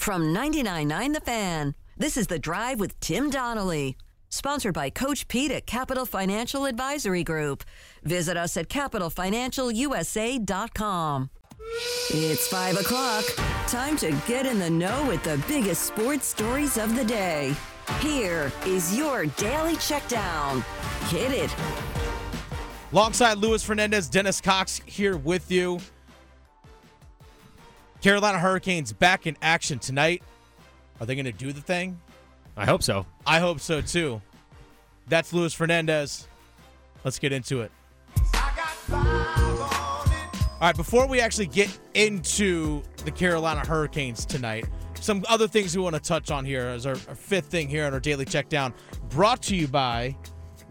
From 99.9 The Fan, this is The Drive with Tim Donnelly. Sponsored by Coach Pete at Capital Financial Advisory Group. Visit us at capitalfinancialusa.com. It's 5 o'clock. Time to get in the know with the biggest sports stories of the day. Here is your daily checkdown. Hit it. Alongside Luis Fernandez, Dennis Cox here with you. Carolina Hurricanes back in action tonight. Are they going to do the thing? I hope so. I hope so too. That's Luis Fernandez. Let's get into it. All right, before we actually get into the Carolina Hurricanes tonight, some other things we want to touch on here as our, our fifth thing here on our daily check down, brought to you by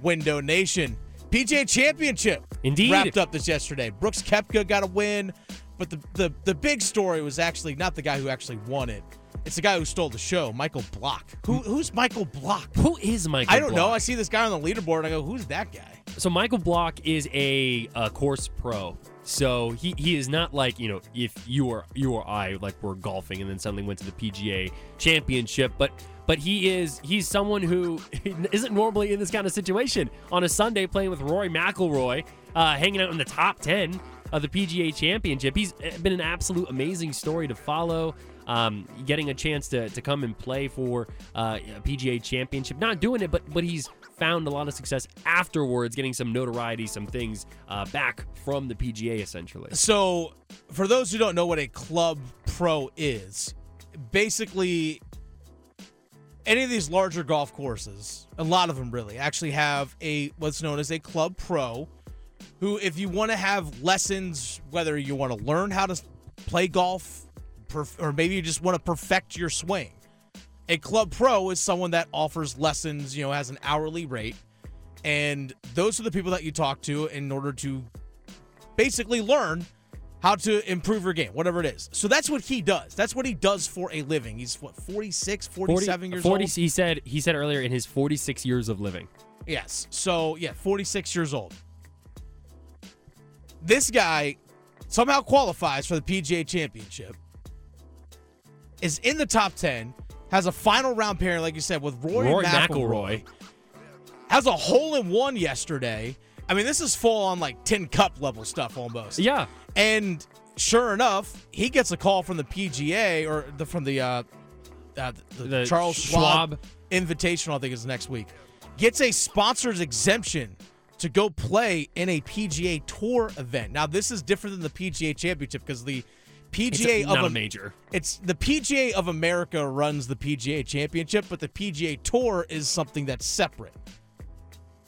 Window Nation. PGA Championship Indeed. wrapped up this yesterday. Brooks Koepka got a win, but the, the the big story was actually not the guy who actually won it. It's the guy who stole the show, Michael Block. Who who's Michael Block? Who is Michael? I don't know. I see this guy on the leaderboard. And I go, who's that guy? So Michael Block is a, a course pro. So he, he is not like you know if you or you or I like were golfing and then suddenly went to the PGA Championship, but but he is he's someone who isn't normally in this kind of situation on a Sunday playing with Rory McIlroy, uh, hanging out in the top ten of the PGA Championship. He's been an absolute amazing story to follow. Um, getting a chance to, to come and play for uh, a PGA Championship, not doing it, but but he's found a lot of success afterwards, getting some notoriety, some things uh, back from the PGA essentially. So, for those who don't know what a club pro is, basically any of these larger golf courses, a lot of them really actually have a what's known as a club pro who if you want to have lessons whether you want to learn how to play golf or maybe you just want to perfect your swing. A club pro is someone that offers lessons, you know, has an hourly rate. And those are the people that you talk to in order to basically learn how to improve your game, whatever it is. So that's what he does. That's what he does for a living. He's what 46, 47 years 40 old. He said he said earlier in his 46 years of living. Yes. So, yeah, 46 years old. This guy somehow qualifies for the PGA Championship. Is in the top 10, has a final round pairing like you said with Rory, Rory McIlroy. McIlroy. Has a hole in one yesterday. I mean, this is full on like Tin Cup level stuff almost. Yeah. And sure enough, he gets a call from the PGA or the, from the, uh, uh, the, The Charles Schwab, Schwab. Invitational, I think is next week. Gets a sponsor's exemption to go play in a PGA Tour event. Now, this is different than the PGA Championship because the It's PGA not of a major. It's the PGA of America runs the PGA Championship, but the PGA Tour is something that's separate.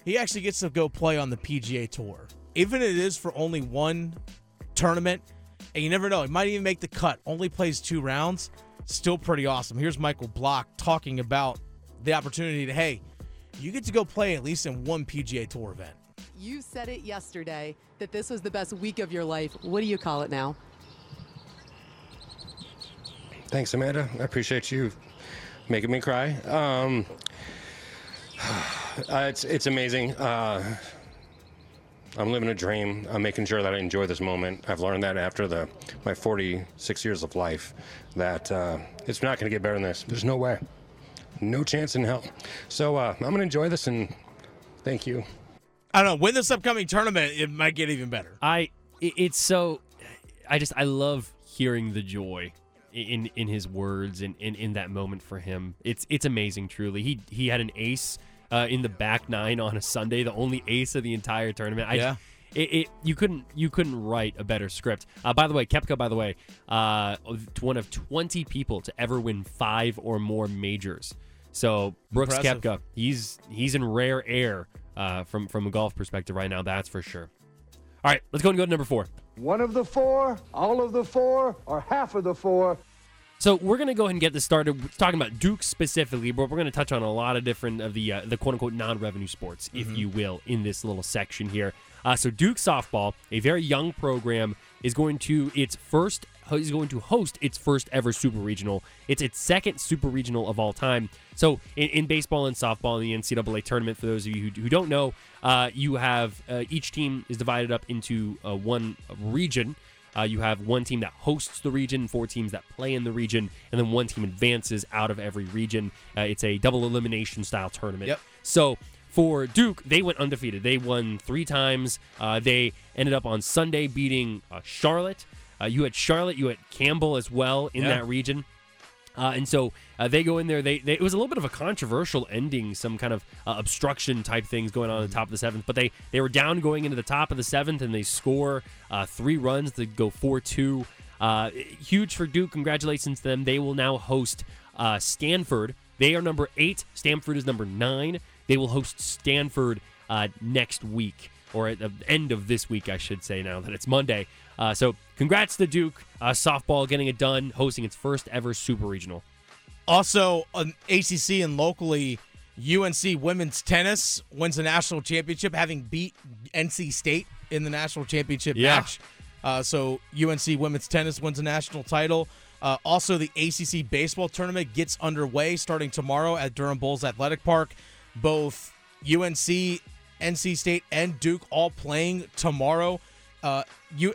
He actually gets to go play on the PGA Tour, even if it is for only one tournament. And you never know; he might even make the cut. Only plays two rounds. Still pretty awesome. Here's Michael Block talking about the opportunity to hey, you get to go play at least in one PGA Tour event. You said it yesterday that this was the best week of your life. What do you call it now? Thanks, Amanda. I appreciate you making me cry. Um, uh, it's it's amazing. Uh, I'm living a dream. I'm making sure that I enjoy this moment. I've learned that after the my 46 years of life, that uh, it's not going to get better than this. There's no way, no chance in hell. So uh, I'm going to enjoy this and thank you. I don't know. Win this upcoming tournament, it might get even better. I it's so I just I love hearing the joy in in his words and in, in that moment for him. It's it's amazing truly. He he had an ace uh, in the back nine on a Sunday, the only ace of the entire tournament. I, Yeah. It, it you couldn't you couldn't write a better script. Uh, by the way, Koepka, by the way, uh, one of twenty people to ever win five or more majors. So Brooks Impressive. Koepka, he's he's in rare air uh, from from a golf perspective right now. That's for sure. All right, let's go and go to number four. One of the four, all of the four, or half of the four. So we're gonna go ahead and get this started. We're talking about Duke specifically, but we're gonna touch on a lot of different of the uh, the quote unquote non-revenue sports, if you will, in this little section here. Uh, so Duke softball, a very young program, is going to its first is going to host its first ever super regional. It's its second super regional of all time. So in, in baseball and softball in the NCAA tournament, for those of you who, who don't know, uh, you have uh, each team is divided up into uh, one region. Uh, you have one team that hosts the region, four teams that play in the region, and then one team advances out of every region. Uh, it's a double elimination style tournament. Yep. So for Duke, they went undefeated. They won three times. Uh, they ended up on Sunday beating uh, Charlotte. Uh, you had Charlotte, you had Campbell as well in Yeah. that region. Uh, and so uh, they go in there. They, they it was a little bit of a controversial ending, some kind of uh, obstruction type things going on at the top of the seventh. But they they were down going into the top of the seventh, and they score uh, three runs to go four two. Uh, huge for Duke. Congratulations to them. They will now host uh, Stanford. They are number eight. Stanford is number nine. They will host Stanford uh, next week, or at the end of this week, I should say. Now that it's Monday. Uh, so congrats to Duke uh, softball getting it done, hosting its first ever super regional. Also, on ACC and locally, UNC women's tennis wins the national championship, having beat NC State in the national championship Yeah. match. Uh, so UNC women's tennis wins a national title. Uh, also, the ACC baseball tournament gets underway starting tomorrow at Durham Bulls Athletic Park. Both UNC, NC State, and Duke all playing tomorrow. Uh, UNC,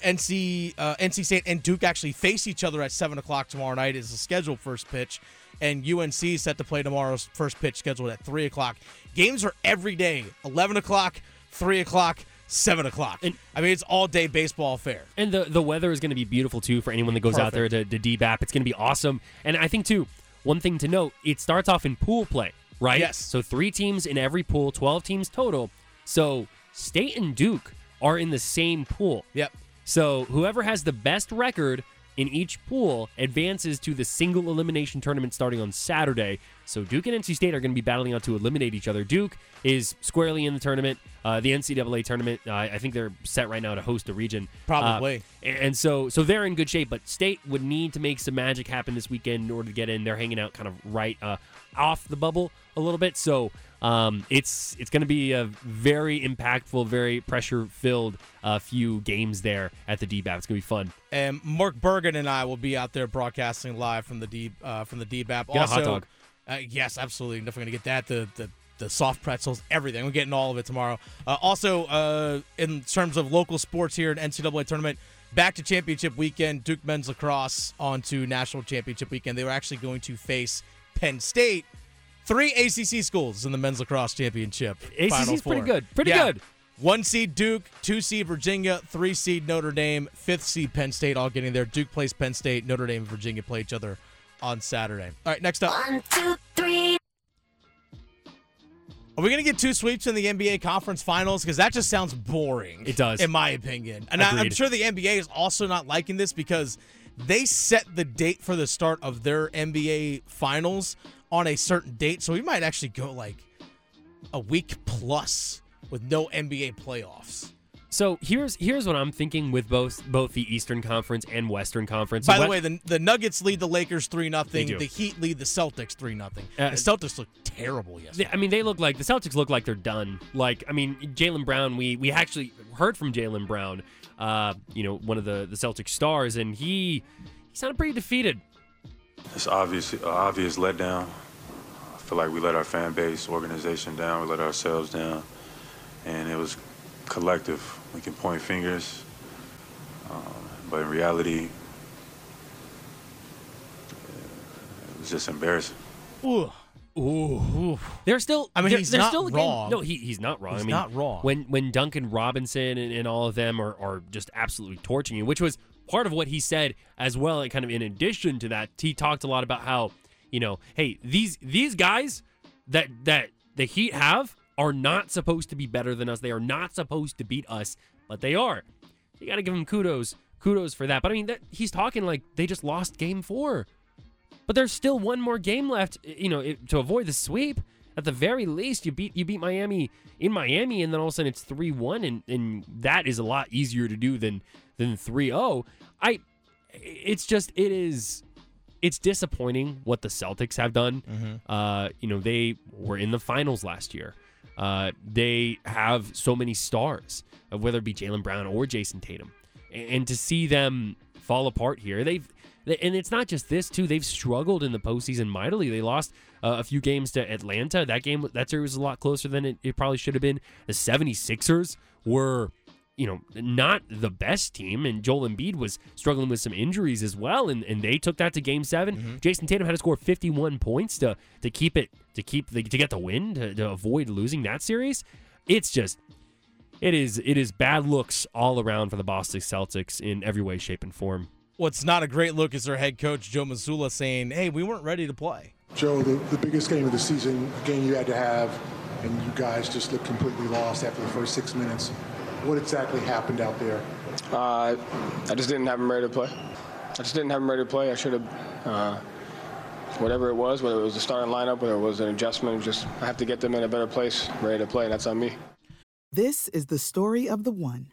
uh, NC State, and Duke actually face each other at seven o'clock tomorrow night. Is the scheduled first pitch, and UNC is set to play tomorrow's first pitch scheduled at three o'clock. Games are every day, eleven o'clock, three o'clock, seven o'clock. And- I mean, it's all day baseball affair. And the the weather is going to be beautiful too for anyone that goes out there to, to DBAP. It's going to be awesome. And I think too, one thing to note, it starts off in pool play, right? Yes. So three teams in every pool, twelve teams total. So State and Duke are in the same pool. Yep. So whoever has the best record in each pool advances to the single elimination tournament starting on Saturday. So Duke and NC State are going to be battling out to eliminate each other. Duke is squarely in the tournament, uh, the NCAA tournament. Uh, I think they're set right now to host a region. Probably. Uh, and so so they're in good shape, but State would need to make some magic happen this weekend in order to get in. They're hanging out kind of right uh, off the bubble a little bit. So um, it's it's going to be a very impactful, very pressure filled uh, few games there at the DBAP. It's going to be fun. And Mark Bergen and I will be out there broadcasting live from the D uh, from the DBAP. Get also, hot dog. Uh, yes, absolutely. Definitely gonna get that. The the the soft pretzels, everything. We're getting all of it tomorrow. Uh, also, uh, in terms of local sports here at NCAA tournament, back to championship weekend. Duke men's lacrosse on to national championship weekend. They were actually going to face Penn State. Three ACC schools in the men's lacrosse championship. ACC 's Final pretty good. Pretty Yeah. good. One seed Duke, two seed Virginia, three seed Notre Dame, fifth seed Penn State, all getting there. Duke plays Penn State, Notre Dame and Virginia play each other on Saturday. All right, next up. One, two, three. Are we going to get two sweeps in the NBA conference finals? Because that just sounds boring. It does. In my opinion. And I, I'm sure the NBA is also not liking this because they set the date for the start of their NBA finals on a certain date. So we might actually go like a week plus with no NBA playoffs. So here's here's what I'm thinking with both both the Eastern Conference and Western Conference. By the what- way, the, the Nuggets lead the Lakers 3 They nothing. The Heat lead the Celtics 3 nothing. Uh, the Celtics look terrible yesterday. They- I mean, they look like the Celtics look like they're done. Like, I mean, Jaylen Brown. We we actually heard from Jaylen Brown, uh, you know, one of the the Celtic stars, and he he sounded pretty defeated. It's obvious, uh, obvious letdown. I feel like we let our fan base, organization down. We let ourselves down, and it was collective. We can point fingers, um, but in reality, it was just embarrassing. Ooh. Ooh, they're still. I mean, they're, he's they're not still wrong. Game. No, he, he's not wrong. He's I mean, not wrong. When when Duncan Robinson and, and all of them are, are just absolutely torching you, which was part of what he said as well. And kind of in addition to that, he talked a lot about how you know, hey, these these guys that that the Heat have are not supposed to be better than us. They are not supposed to beat us, but they are. You got to give them kudos, kudos for that. But I mean, that, he's talking like they just lost Game Four. But there's still one more game left, you know, it, to avoid the sweep. At the very least, you beat you beat Miami in Miami, and then all of a sudden it's three one, and and that is a lot easier to do than than 3-0. I, it's just it is, it's disappointing what the Celtics have done. Uh, you know, they were in the finals last year. Uh, they have so many stars, uh, whether it be Jaylen Brown or Jayson Tatum, and, and to see them fall apart here, they've they- and it's not just this too. They've struggled in the postseason mightily. They lost uh, a few games to Atlanta. That game that series was a lot closer than it, it probably should have been. The 76ers were you know, not the best team, and Joel Embiid was struggling with some injuries as well, and, and they took that to Game 7 Mm-hmm. Jayson Tatum had to score 51 points to to keep it to keep the, to get the win to, to avoid losing that series. It's just it is it is bad looks all around for the Boston Celtics in every way, shape, and form. What's not a great look is their head coach Joe Mazzulla saying, "Hey, we weren't ready to play." Joe, the, the biggest game of the season, a game you had to have, and you guys just looked completely lost after the first six minutes. What exactly happened out there? Uh, I just didn't have him ready to play. I just didn't have him ready to play. I should have, uh, whatever it was, whether it was the starting lineup, whether it was an adjustment, just I have to get them in a better place, ready to play, and that's on me. This is the story of the one.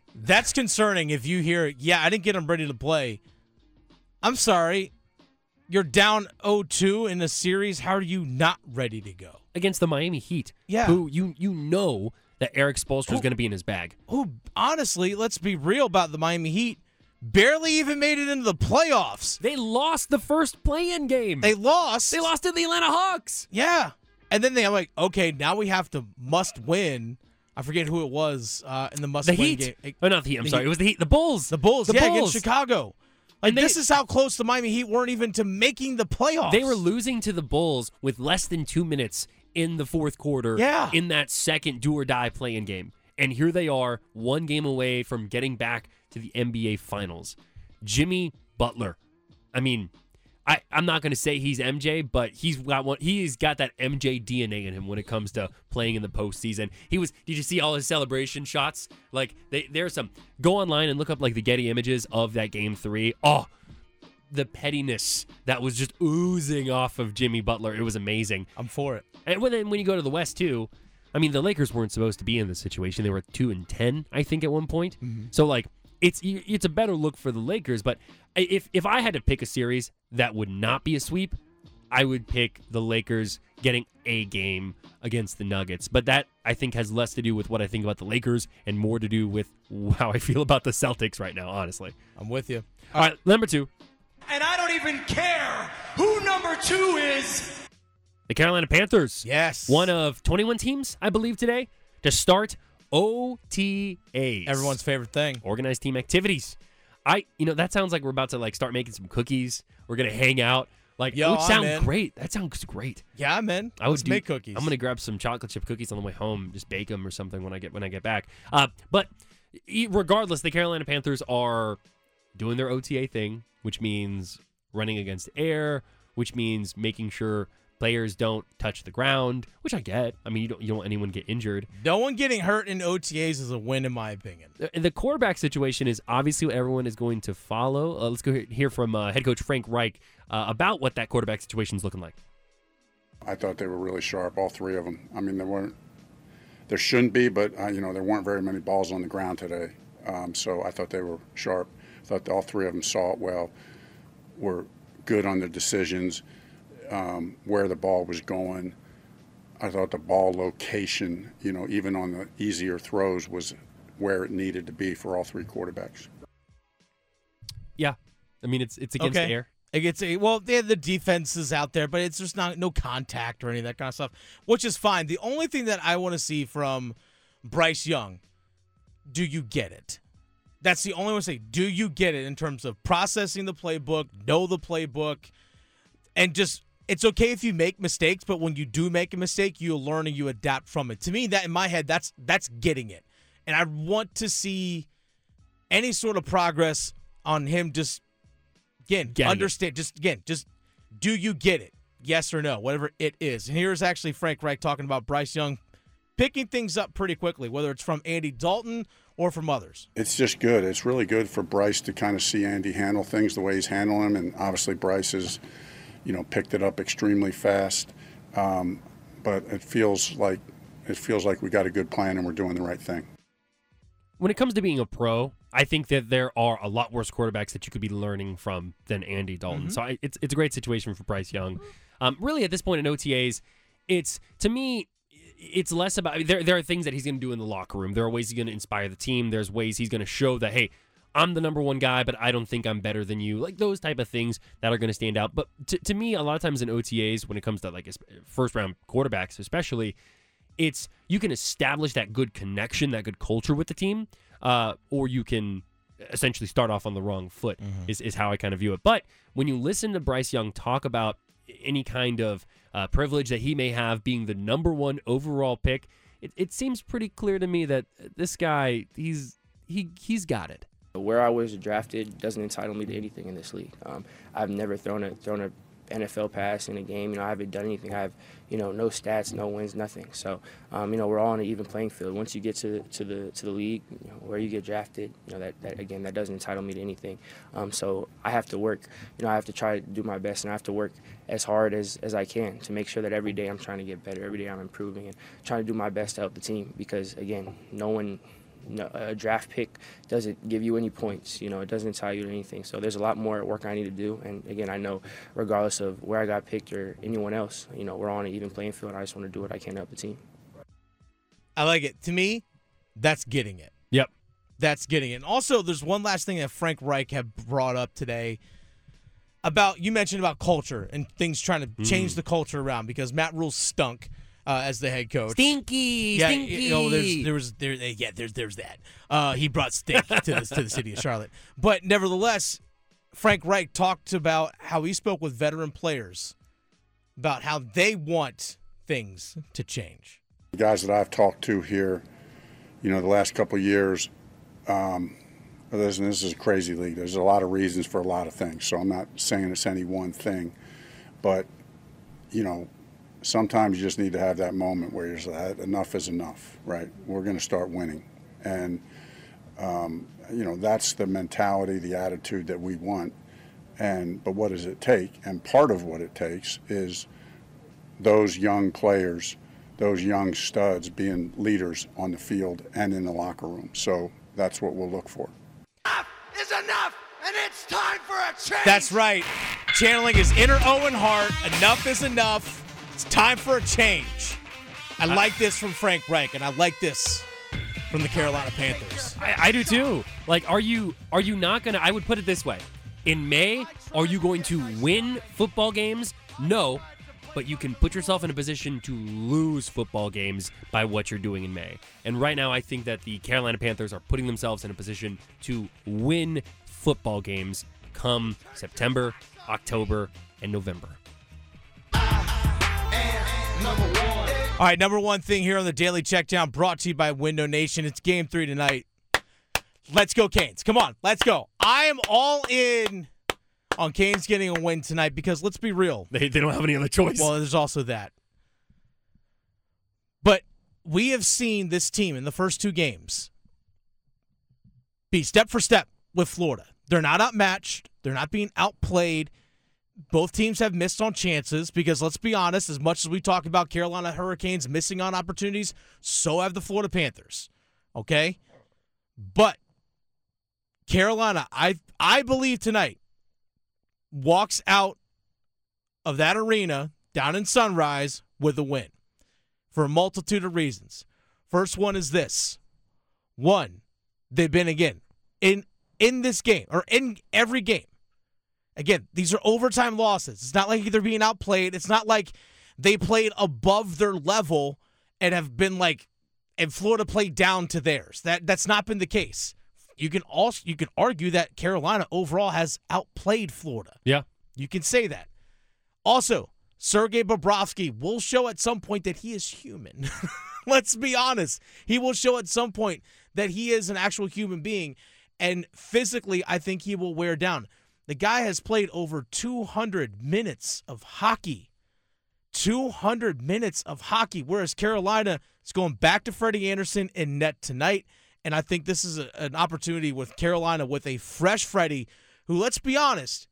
That's concerning if you hear, "Yeah, I didn't get him ready to play." I'm sorry. You're down 0-2 in the series. How are you not ready to go? against the Miami Heat. Yeah. Who you you know that Erik Spoelstra is going to be in his bag. Who honestly, let's be real about the Miami Heat, barely even made it into the playoffs. They lost the first play-in game. They lost. They lost to the Atlanta Hawks. Yeah. And then they're like, okay, now we have to must win. I forget who it was uh, in the must The Heat. game. Oh, not the Heat. I'm The sorry. Heat. It was the Heat. The Bulls. The Bulls, The yeah, Bulls. against Chicago. Like And they- this is how close the Miami Heat weren't even to making the playoffs. They were losing to the Bulls with less than two minutes in the fourth quarter. Yeah. In that second do or die play-in game. And here they are, one game away from getting back to the NBA Finals. Jimmy Butler. I mean, I, I'm not going to say he's MJ, but he's got one. He's got that MJ DNA in him when it comes to playing in the postseason. He was. Did you see all his celebration shots? Like they, there's some. Go online and look up like the Getty images of that game three. Oh, the pettiness that was just oozing off of Jimmy Butler. It was amazing. I'm for it. And when then when you go to the West too, I mean the Lakers weren't supposed to be in this situation. They were two and ten, I think, at one point. Mm-hmm. So like it's it's a better look for the Lakers. But if if I had to pick a series that would not be a sweep, I would pick the Lakers getting a game against the Nuggets. But that I think has less to do with what I think about the Lakers and more to do with how I feel about the Celtics right now. Honestly. I'm with you. All right, number two. And I don't even care who number two is. The Carolina Panthers. Yes. One of 21 teams, I believe, today to start OTAs. Everyone's favorite thing. organized team activities. I, you know, that sounds like we're about to like start making some cookies. We're gonna hang out. Like, Yo, it would I'm sound in. great. That sounds great. Yeah, man. I would Let's do- make cookies. I'm gonna grab some chocolate chip cookies on the way home. Just bake them or something when I get when I get back. Uh, but regardless, the Carolina Panthers are doing their OTA thing, which means running against air, which means making sure players don't touch the ground. Which I get. I mean, you don't you don't want anyone to get injured. No one getting hurt in OTAs is a win, in my opinion. The- The quarterback situation is obviously what everyone is going to follow. Uh, let's go hear from uh, head coach Frank Reich uh, about what that quarterback situation is looking like. I thought they were really sharp, all three of them. I mean, there weren't, there shouldn't be, but uh, you know, there weren't very many balls on the ground today. Um, so I thought they were sharp. I thought all three of them saw it well, were good on their decisions, um, where the ball was going. I thought the ball location, you know, even on the easier throws, was where it needed to be for all three quarterbacks. Yeah, I mean it's it's against okay. the air. It gets a, well, they have the defenses out there, but it's just not no contact or any of that kind of stuff, which is fine. The only thing that I want to see from Bryce Young, do you get it? That's the only one to say, do you get it in terms of processing the playbook, know the playbook, and just it's okay if you make mistakes, but when you do make a mistake, you learn and you adapt from it. To me, that in my head, that's that's getting it. And I want to see any sort of progress on him just again Getting it. understand just again just do you get it yes or no whatever it is and here's actually frank reich talking about bryce young picking things up pretty quickly whether it's from andy dalton or from others It's just good. It's really good for Bryce to kind of see Andy handle things the way he's handling them, and obviously Bryce has, you know, picked it up extremely fast. Um, but it feels like it feels like we got a good plan and we're doing the right thing. when it comes to being a pro, I think that there are a lot worse quarterbacks that you could be learning from than Andy Dalton. So I, it's it's a great situation for Bryce Young. Um, really, at this point in OTAs, it's to me, it's less about there. There are things that he's going to do in the locker room. There are ways he's going to inspire the team. There's ways he's going to show that hey, I'm the number one guy, but I don't think I'm better than you. Like those type of things that are going to stand out. But to, to me, a lot of times in OTAs, when it comes to like first round quarterbacks, especially, it's you can establish that good connection, that good culture with the team, uh, or you can essentially start off on the wrong foot. Is is how I kind of view it. But when you listen to Bryce Young talk about any kind of uh, privilege that he may have being the number one overall pick, it, it seems pretty clear to me that this guy he's he he's got it. Where I was drafted doesn't entitle me to anything in this league. Um, I've never thrown a thrown a NFL pass in a game. You know, I haven't done anything. I have, you know, no stats, no wins, nothing. So, um, you know, we're all on an even playing field. Once you get to to the to the league, you know, where you get drafted, you know, that, that again, that doesn't entitle me to anything. Um, so I have to work. You know, I have to try to do my best, and I have to work as hard as, as I can to make sure that every day I'm trying to get better. Every day I'm improving and trying to do my best to help the team. Because again, no one a draft pick doesn't give you any points. You know, it doesn't entitle you to anything. So there's a lot more work I need to do. And again, I know regardless of where I got picked or anyone else, you know, we're on an even playing field. I just want to do what I can to help the team. I like it. To me, that's getting it. Yep. That's getting it. And also, there's one last thing that Frank Reich had brought up today about you mentioned about culture and things trying to mm. change the culture around because Matt Rhule stunk uh, as the head coach. Stinky, yeah, stinky. You know, there's there was there yeah there's there's that. Uh, he brought stink to the, to the city of Charlotte, but nevertheless, Frank Reich talked about how he spoke with veteran players about how they want things to change. The guys that I've talked to here, you know, the last couple of years, um, listen, this is a crazy league. There's a lot of reasons for a lot of things. So I'm not saying it's any one thing, but you know, sometimes you just need to have that moment where you're like, enough is enough, right? We're going to start winning, and um, you know, that's the mentality, the attitude that we want. And but what does it take? And part of what it takes is those young players, those young studs being leaders on the field and in the locker room. So that's what we'll look for. Enough Is enough, and it's time for a change. That's right. Channeling his inner Owen Hart. Enough is enough. It's time for a change. I like this from Frank Reich, and I like this from the Carolina Panthers. I, I do too. Like, are you are you not gonna? I would put it this way: in May, are you going to win football games? No, but you can put yourself in a position to lose football games by what you're doing in May. And right now, I think that the Carolina Panthers are putting themselves in a position to win football games come September, October, and November. All right, number one thing here on the Daily Checkdown brought to you by Window Nation. It's game three tonight. Let's go, Canes. Come on, let's go. I am all in on Canes getting a win tonight because let's be real. They, they don't have any other choice. Well, there's also that. But we have seen this team in the first two games be step for step with Florida. They're not outmatched, they're not being outplayed. Both teams have missed on chances because let's be honest, as much as we talk about Carolina Hurricanes missing on opportunities, so have the Florida Panthers. Okay? But Carolina, I I believe tonight walks out of that arena down in Sunrise with a win for a multitude of reasons. First one is this. One, they've been again in in this game or in every game. Again, these are overtime losses. It's not like they're being outplayed. It's not like they played above their level and have been like and Florida played down to theirs. That that's not been the case. You can also you can argue that Carolina overall has outplayed Florida. Yeah. You can say that. Also, Sergei Bobrovsky will show at some point that he is human. Let's be honest. He will show at some point that he is an actual human being. And physically, I think he will wear down. The guy has played over 200 minutes of hockey. 200 minutes of hockey, whereas Carolina is going back to Freddie Andersen in net tonight. And I think this is a, an opportunity with Carolina with a fresh Freddie, who, let's be honest,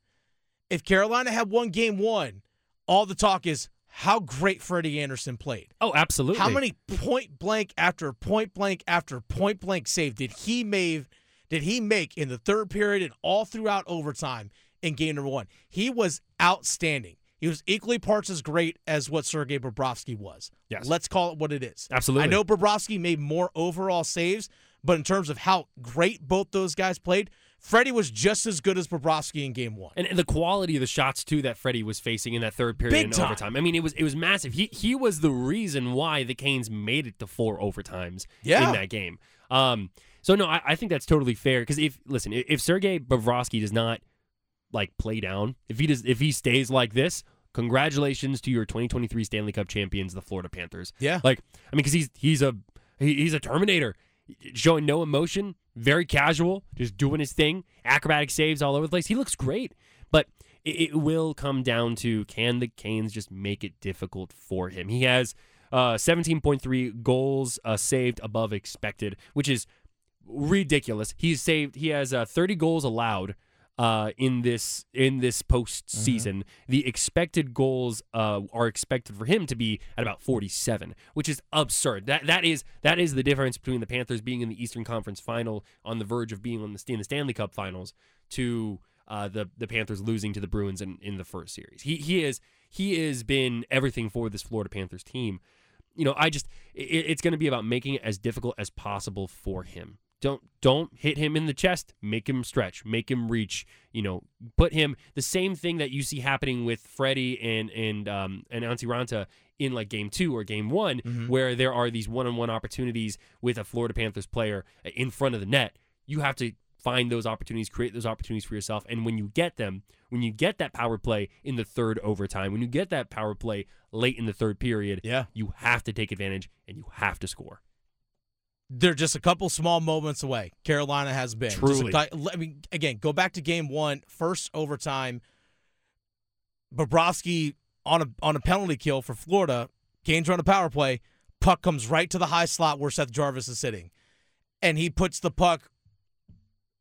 if Carolina had won game one, all the talk is how great Freddie Andersen played. Oh, absolutely. How many point blank after point blank after point blank save did he make? Did he make in the third period and all throughout overtime in game number one? He was outstanding. He was equally parts as great as what Sergei Bobrovsky was. Yes. Let's call it what it is. Absolutely. I know Bobrovsky made more overall saves, but in terms of how great both those guys played, Freddie was just as good as Bobrovsky in game one. And, and the quality of the shots too that Freddie was facing in that third period Big and time. overtime. I mean, it was it was massive. He he was the reason why the Canes made it to four overtimes Yeah. in that game. Um, so no, I, I think that's totally fair because if listen, if, if Sergei Bobrovsky does not like play down, if he does, if he stays like this, congratulations to your 2023 Stanley Cup champions, the Florida Panthers. Yeah. like I mean, because he's he's a he, he's a Terminator, showing no emotion, very casual, just doing his thing, acrobatic saves all over the place. He looks great, but it, it will come down to can the Canes just make it difficult for him? He has uh, 17.3 goals uh, saved above expected, which is ridiculous. He's saved. He has uh, 30 goals allowed uh, in this in this postseason. The expected goals uh, are expected for him to be at about 47, which is absurd. That that is that is the difference between the Panthers being in the Eastern Conference Final, on the verge of being on the in the Stanley Cup Finals, to uh, the the Panthers losing to the Bruins in, in the first series. He he is he has been everything for this Florida Panthers team. You know, I just it, it's going to be about making it as difficult as possible for him. Don't don't hit him in the chest. Make him stretch. Make him reach. You know, put him the same thing that you see happening with Freddie and and um and Antti Raanta in like game two or game one, where there are these one on one opportunities with a Florida Panthers player in front of the net. You have to find those opportunities, create those opportunities for yourself. And when you get them, when you get that power play in the third overtime, when you get that power play late in the third period, Yeah. you have to take advantage and you have to score. They're just a couple small moments away. Carolina has been. A Truly. ti- I mean, again, go back to game one, first overtime. Bobrovsky on a on a penalty kill for Florida. Canes run a power play. Puck comes right to the high slot where Seth Jarvis is sitting, and he puts the puck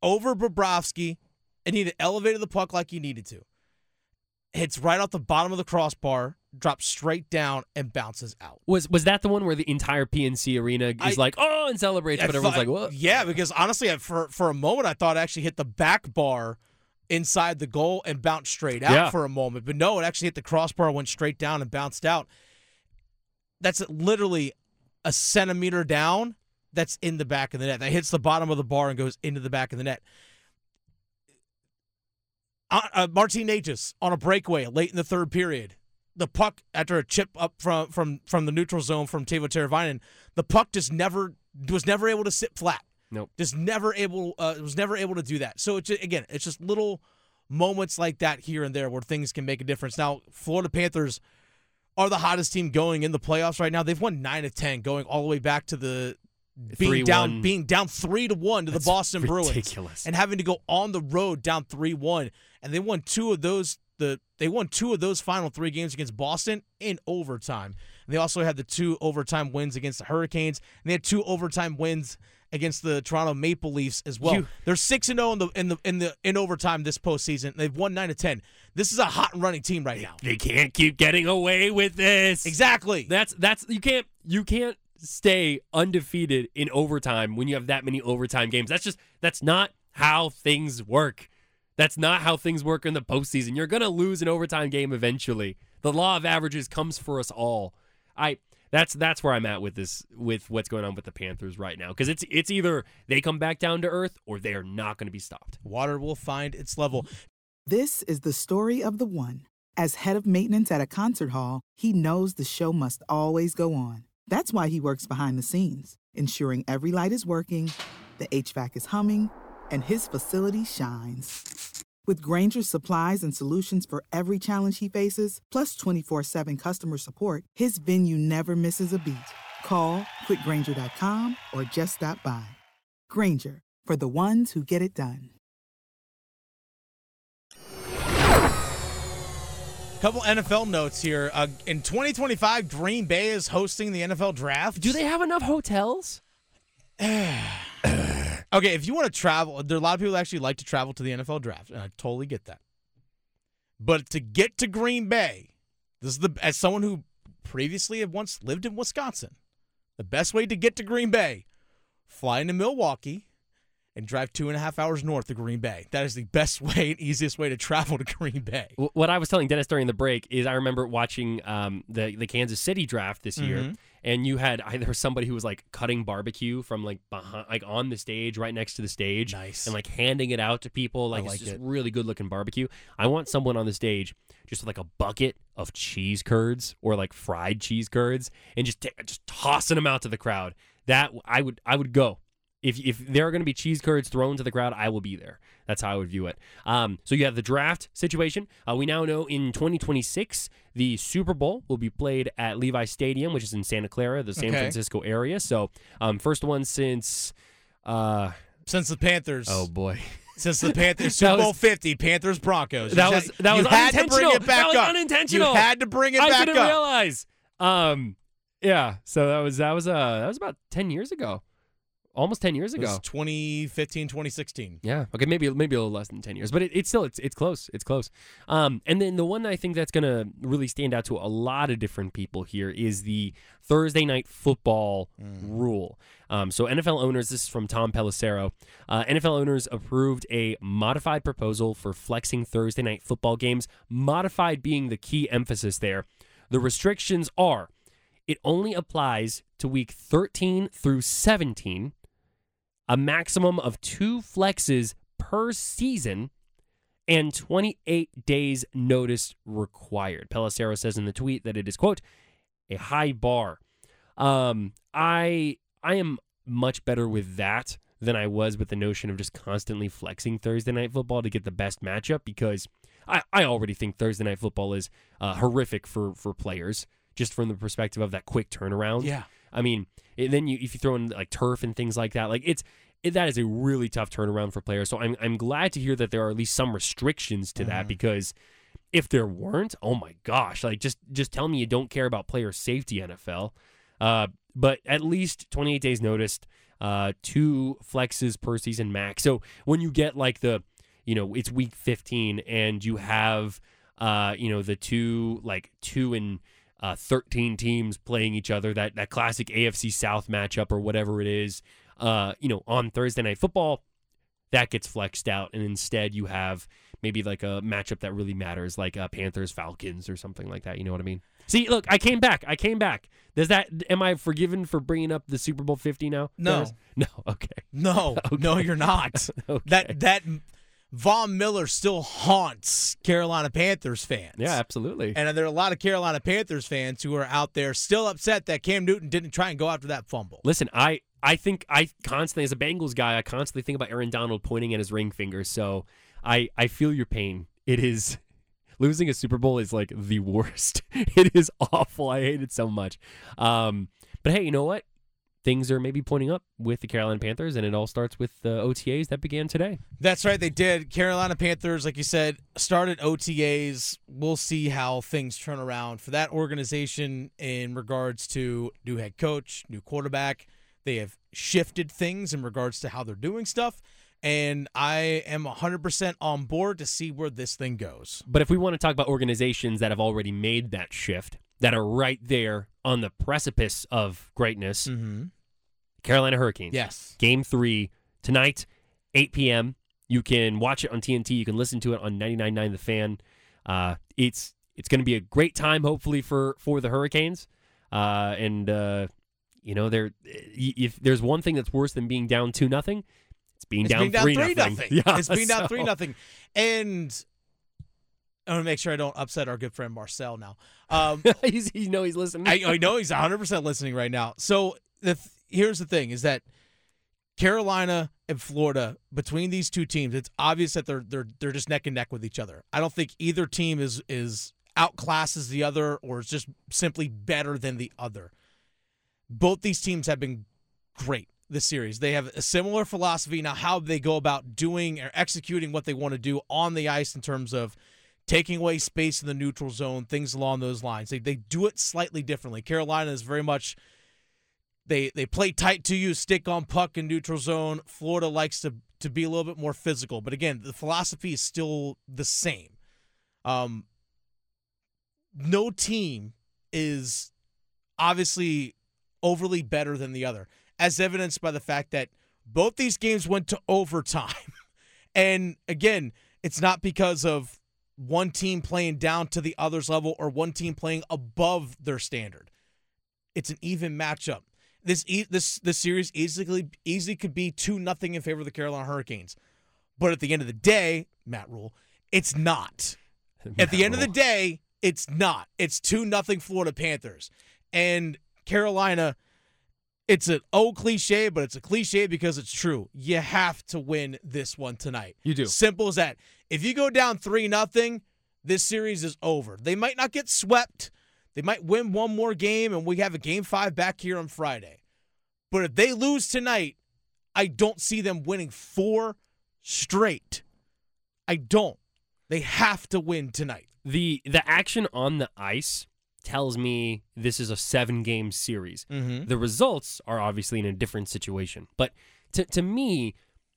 over Bobrovsky, and he elevated the puck like he needed to. Hits right off the bottom of the crossbar, drops straight down, and bounces out. Was was that the one where the entire PNC arena is I- like, oh, and celebrates, I but everyone's thought- like, what? Yeah, because honestly, I- for for a moment, I thought it actually hit the back bar inside the goal and bounced straight out Yeah. for a moment. But no, it actually hit the crossbar, went straight down, and bounced out. That's literally a centimeter down. That's in the back of the net. That hits the bottom of the bar and goes into the back of the net. Uh, uh, Martin Necas on a breakaway late in the third period. The puck after a chip up from from from the neutral zone from Teuvo Teravainen, the puck just never was never able to sit flat. Nope. Just never able uh, was never able to do that. So it's again, it's just little moments like that here and there where things can make a difference. Now, Florida Panthers are the hottest team going in the playoffs right now. They've won nine of ten, going all the way back to the being 3-1. down being down three to one to That's the Boston Bruins and having to go on the road down three one. And they won two of those the they won two of those final three games against Boston in overtime. And they also had the two overtime wins against the Hurricanes, and they had two overtime wins against the Toronto Maple Leafs as well. You- They're six and zero in the in the in the in overtime this postseason. They've won nine to ten. This is a hot and running team right now. They can't keep getting away with this. Exactly. That's that's you can't you can't stay undefeated in overtime when you have that many overtime games. That's just that's not how things work. That's not how things work in the postseason. You're gonna lose an overtime game eventually. The law of averages comes for us all. I that's that's where I'm at with this with what's going on with the Panthers right now because it's it's either they come back down to earth or they are not going to be stopped. Water will find its level. This is the story of the one. As head of maintenance at a concert hall, he knows the show must always go on. That's why he works behind the scenes, ensuring every light is working, the HVAC is humming, and his facility shines. With Grainger's supplies and solutions for every challenge he faces, plus 24 7 customer support, his venue never misses a beat. Call quickgranger.com or just stop by. Grainger, for the ones who get it done. Couple NFL notes here. Uh, in 2025, Green Bay is hosting the NFL draft. Do they have enough hotels? Okay, if you want to travel, there are a lot of people that actually like to travel to the NFL draft, and I totally get that. But to get to Green Bay, This is the as someone who previously had once lived in Wisconsin. The best way to get to Green Bay, fly into Milwaukee and drive two and a half hours north to Green Bay. That is the best way and easiest way to travel to Green Bay. What I was telling Dennis during the break is I remember watching um, the the Kansas City draft this year, Mhm. and you had I, there was somebody who was like cutting barbecue from like behind, like on the stage, right next to the stage, Nice. and like handing it out to people. Like, like it's just it. really good looking barbecue. I want someone on the stage just with like a bucket of cheese curds or like fried cheese curds, and just ta- just tossing them out to the crowd. That I would I would go. If, if there are going to be cheese curds thrown to the crowd, I will be there. That's how I would view it. Um, so you have the draft situation. Uh, we now know in 2026 the Super Bowl will be played at Levi Stadium, which is in Santa Clara, the San Okay. Francisco area. So um, first one since. Uh, Since the Panthers. oh boy. Since the Panthers Super Bowl was- 50, Panthers Broncos. That was that you was had to bring it back that was up. unintentional. You had to bring it I back didn't realize. Um, yeah. So that was that was uh that was about ten years ago, almost ten years It ago. was 2015, 2016. Yeah. Okay. Maybe maybe a little less than ten years, but it, it's still it's it's close. It's close. Um, and then the one that I think that's gonna really stand out to a lot of different people here is the Thursday night football rule. Um, so NFL owners, this is from Tom Pelissero. Uh, NFL owners approved a modified proposal for flexing Thursday night football games. Modified being the key emphasis there. The restrictions are it only applies to week 13 through 17 a maximum of two flexes per season and 28 days notice required. Pelissero says in the tweet that it is quote a high bar. Um, I I am much better with that than I was with the notion of just constantly flexing Thursday night football to get the best matchup because I, I already think Thursday night football is uh, horrific for for players just from the perspective of that quick turnaround. Yeah. I mean, and then you if you throw in like turf and things like that, like it's it, that is a really tough turnaround for players. So I'm I'm glad to hear that there are at least some restrictions to that because if there weren't, oh my gosh, like just just tell me you don't care about player safety, NFL. Uh, but at least 28 days noticed, uh, two flexes per season max. So when you get like the, you know, it's week 15 and you have, uh, you know, the two like two and uh, 13 teams playing each other, that that classic AFC South matchup or whatever it is, uh, you know, on Thursday night football, that gets flexed out, and instead you have maybe like a matchup that really matters, like uh, Panthers Falcons or something like that. You know what I mean? See, look, I came back. I came back. Does that? Am I forgiven for bringing up the Super Bowl Fifty now? No. Dennis? no. Okay. No, no, you're not. That that Von Miller still haunts Carolina Panthers fans. Yeah, absolutely. And there are a lot of Carolina Panthers fans who are out there still upset that Cam Newton didn't try and go after that fumble. Listen, I I think I constantly, as a Bengals guy, I constantly think about Aaron Donald pointing at his ring finger. So I I feel your pain. It is losing a Super Bowl is like the worst. it is awful. I hate it so much. Um, but hey, you know what? Things are maybe pointing up with the Carolina Panthers, and it all starts with the OTAs that began today. That's right, they did. Carolina Panthers, like you said, started OTAs. We'll see how things turn around for that organization in regards to new head coach, new quarterback. They have shifted things in regards to how they're doing stuff. And I am 100% on board to see where this thing goes. But if we want to talk about organizations that have already made that shift, that are right there on the precipice of greatness, Mm-hmm. Carolina Hurricanes. Yes. Game three tonight, 8 p.m. You can watch it on TNT. You can listen to it on 99.9 The Fan. Uh, it's it's going to be a great time, hopefully for for the Hurricanes. Uh, and uh, you know, there if there's one thing that's worse than being down two nothing, it's being It's down being down three three nothing. nothing. Yeah, it's being down three nothing. And I want to make sure I don't upset our good friend Marcel now. Um, he's, you know he's listening. I, I know he's 100 percent listening right now. So the th- here's the thing: is that Carolina and Florida between these two teams, it's obvious that they're they're they're just neck and neck with each other. I don't think either team is is outclasses the other or is just simply better than the other. Both these teams have been great this series. They have a similar philosophy now how they go about doing or executing what they want to do on the ice in terms of taking away space in the neutral zone, things along those lines. They they do it slightly differently. Carolina is very much they they play tight to you, stick on puck in neutral zone. Florida likes to to be a little bit more physical, but again, the philosophy is still the same. Um, no team is obviously overly better than the other, as evidenced by the fact that both these games went to overtime. and again, it's not because of one team playing down to the other's level or one team playing above their standard. It's an even matchup. This this this series easily easily could be two nothing in favor of the Carolina Hurricanes, but at the end of the day, Matt Rhule, it's not. at the end of the day, it's not. It's two nothing Florida Panthers, and Carolina. It's an old cliche, but it's a cliche because it's true. You have to win this one tonight. You do. Simple as that. If you go down three nothing, this series is over. They might not get swept. They might win one more game, and we have a game five back here on Friday. But if they lose tonight, I don't see them winning four straight. I don't. They have to win tonight. The the action on the ice tells me this is a seven game series. Mhm. The results are obviously in a different situation. But to to me,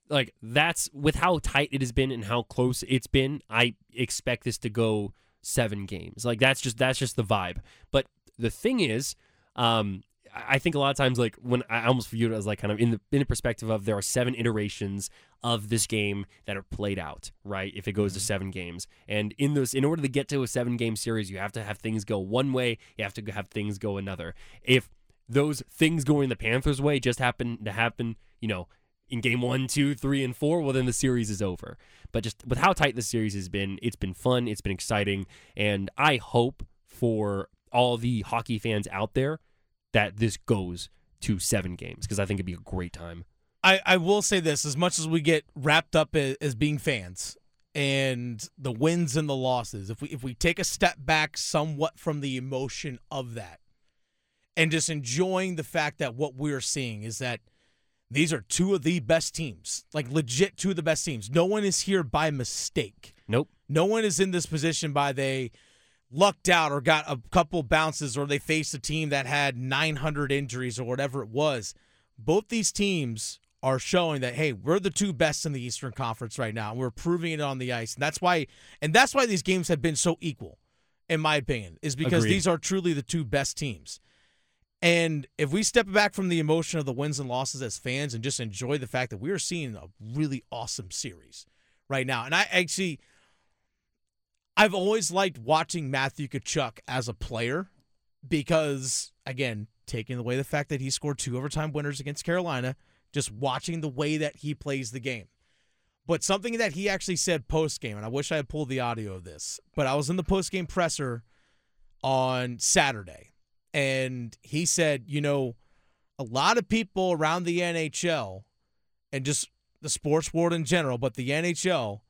like that's with how tight it has been and how close it's been, I expect this to go seven games. Like that's just that's just the vibe. But the thing is, um, I think a lot of times, like when I almost view it as like kind of in the in the perspective of there are seven iterations of this game that are played out, right? If it goes to mm-hmm. seven games, and in those, in order to get to a seven game series, you have to have things go one way, you have to have things go another. If those things going the Panthers' way just happen to happen, you know, in game one, two, three, and four, well, then the series is over. But just with how tight the series has been, it's been fun, it's been exciting, and I hope for all the hockey fans out there that this goes to seven games because I think it'd be a great time. I, I will say this as much as we get wrapped up as, as being fans and the wins and the losses if we if we take a step back somewhat from the emotion of that and just enjoying the fact that what we're seeing is that these are two of the best teams like legit two of the best teams no one is here by mistake Nope. no one is in this position by they lucked out or got a couple bounces or they faced a team that had 900 injuries or whatever it was. Both these teams are showing that hey, we're the two best in the Eastern Conference right now. And we're proving it on the ice. And that's why and that's why these games have been so equal in my opinion is because Agreed. these are truly the two best teams. And if we step back from the emotion of the wins and losses as fans and just enjoy the fact that we are seeing a really awesome series right now. And I actually I've always liked watching Matthew Tkachuk as a player because, again, taking away the fact that he scored two overtime winners against Carolina, just watching the way that he plays the game. But something that he actually said post game, and I wish I had pulled the audio of this, but I was in the post game presser on Saturday, and he said, you know, a lot of people around the NHL and just the sports world in general, but the NHL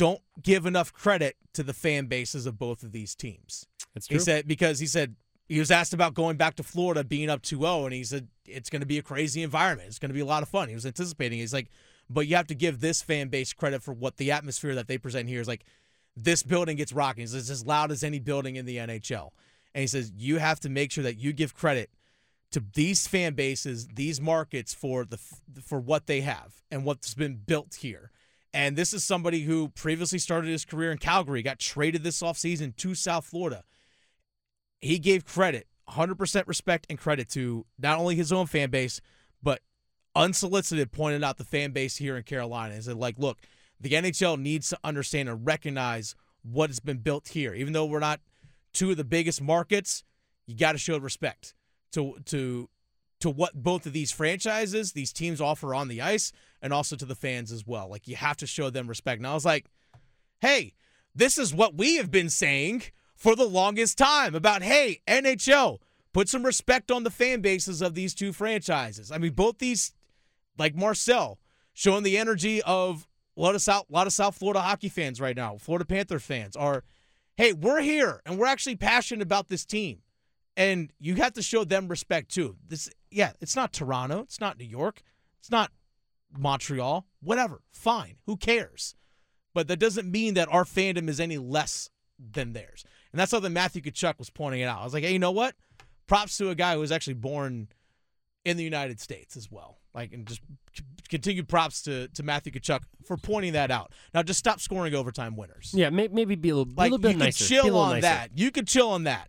don't give enough credit to the fan bases of both of these teams. That's He said because he said he was asked about going back to Florida being up 2-0 and he said it's going to be a crazy environment. It's going to be a lot of fun. He was anticipating. He's like but you have to give this fan base credit for what the atmosphere that they present here is like this building gets rocking. It's as loud as any building in the NHL. And he says you have to make sure that you give credit to these fan bases, these markets for the for what they have and what's been built here. And this is somebody who previously started his career in Calgary, got traded this offseason to South Florida. He gave credit, 100% respect and credit to not only his own fan base, but unsolicited pointed out the fan base here in Carolina and said, like, look, the NHL needs to understand and recognize what has been built here. Even though we're not two of the biggest markets, you got to show respect to to to what both of these franchises, these teams offer on the ice, and also to the fans as well. Like you have to show them respect. And I was like, hey, this is what we have been saying for the longest time about hey, NHL, put some respect on the fan bases of these two franchises. I mean, both these, like Marcel, showing the energy of a lot of South, a lot of South Florida hockey fans right now, Florida Panther fans are, hey, we're here and we're actually passionate about this team. And you have to show them respect too. This yeah, it's not Toronto, it's not New York, it's not Montreal, whatever. Fine. Who cares? But that doesn't mean that our fandom is any less than theirs. And that's something Matthew Tkachuk was pointing it out. I was like, hey, you know what? Props to a guy who was actually born in the United States as well. Like, and just continued props to, to Matthew Tkachuk for pointing that out. Now, just stop scoring overtime winners. Yeah, may, maybe be a little, Like, a little bit you nicer. could Be a chill on nicer. that. You could chill on that